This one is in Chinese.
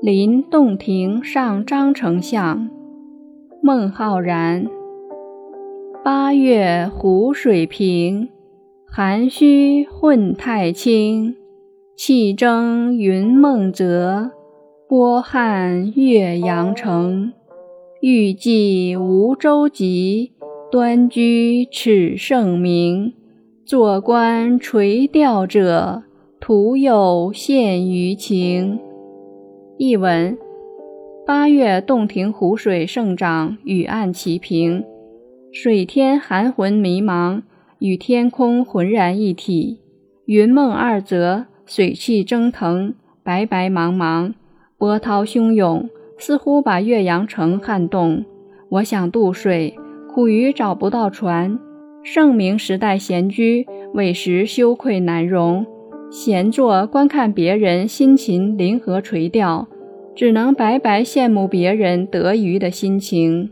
临洞庭上张丞相。孟浩然。八月湖水平，涵虚混太清。气蒸云梦泽，波撼岳阳城。欲济无舟楫，端居耻圣明。坐观垂钓者，徒有羡鱼情。译文：八月洞庭湖水盛涨，与岸齐平，水天含浑迷茫，与天空浑然一体。云梦二泽，水汽蒸腾，白白茫茫，波涛汹涌。似乎把岳阳城撼动。我想渡水，苦于找不到船。盛明时代闲居，委实羞愧难容。闲坐观看别人辛勤临河垂钓，只能白白羡慕别人得鱼的心情。